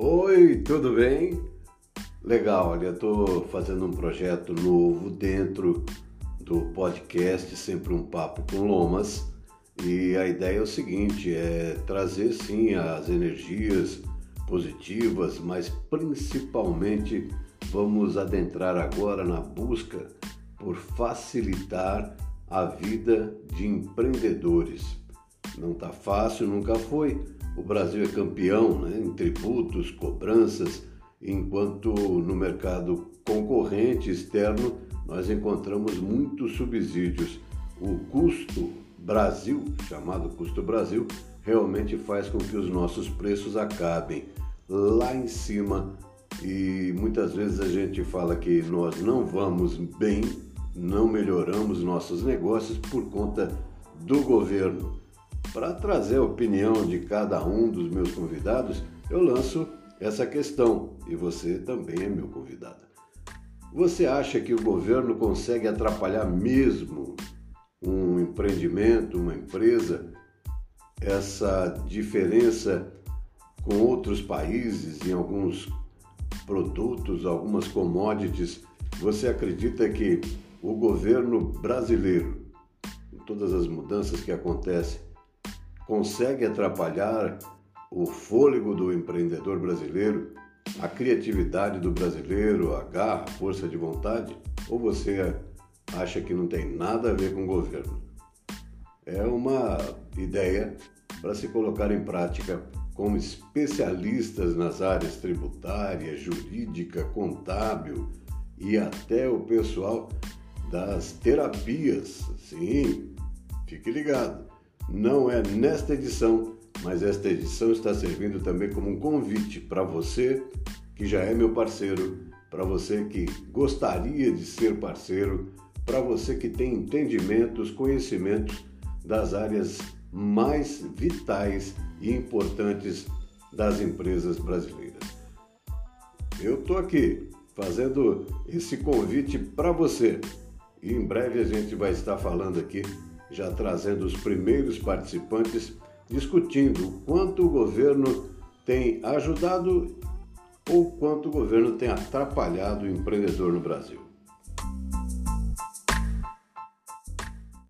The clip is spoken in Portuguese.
Oi, tudo bem? Legal, olha, estou fazendo um projeto novo dentro do podcast Sempre um Papo com Lomas e a ideia é o seguinte, é trazer sim as energias positivas, mas principalmente vamos adentrar agora na busca por facilitar a vida de empreendedores. Não está fácil, nunca foi. O Brasil é campeão né, em tributos, cobranças, enquanto no mercado concorrente externo nós encontramos muitos subsídios. O custo Brasil, chamado custo Brasil, realmente faz com que os nossos preços acabem lá em cima e muitas vezes a gente fala que nós não vamos bem, não melhoramos nossos negócios por conta do governo. Para trazer a opinião de cada um dos meus convidados, eu lanço essa questão e você também é meu convidado. Você acha que o governo consegue atrapalhar mesmo um empreendimento, uma empresa? Essa diferença com outros países em alguns produtos, algumas commodities, você acredita que o governo brasileiro, com todas as mudanças que acontecem, consegue atrapalhar o fôlego do empreendedor brasileiro, a criatividade do brasileiro, a garra, a força de vontade? Ou você acha que não tem nada a ver com o governo? É uma ideia para se colocar em prática como especialistas nas áreas tributária, jurídica, contábil e até o pessoal das terapias. Sim, fique ligado. Não é nesta edição mas esta edição está servindo também como um convite para você que já é meu parceiro, para você que gostaria de ser parceiro, para você que tem entendimentos, conhecimentos das áreas mais vitais e importantes das empresas brasileiras. Eu estou aqui fazendo esse convite para você e em breve a gente vai estar falando aqui, já trazendo os primeiros participantes discutindo quanto o governo tem ajudado ou quanto o governo tem atrapalhado o empreendedor no Brasil.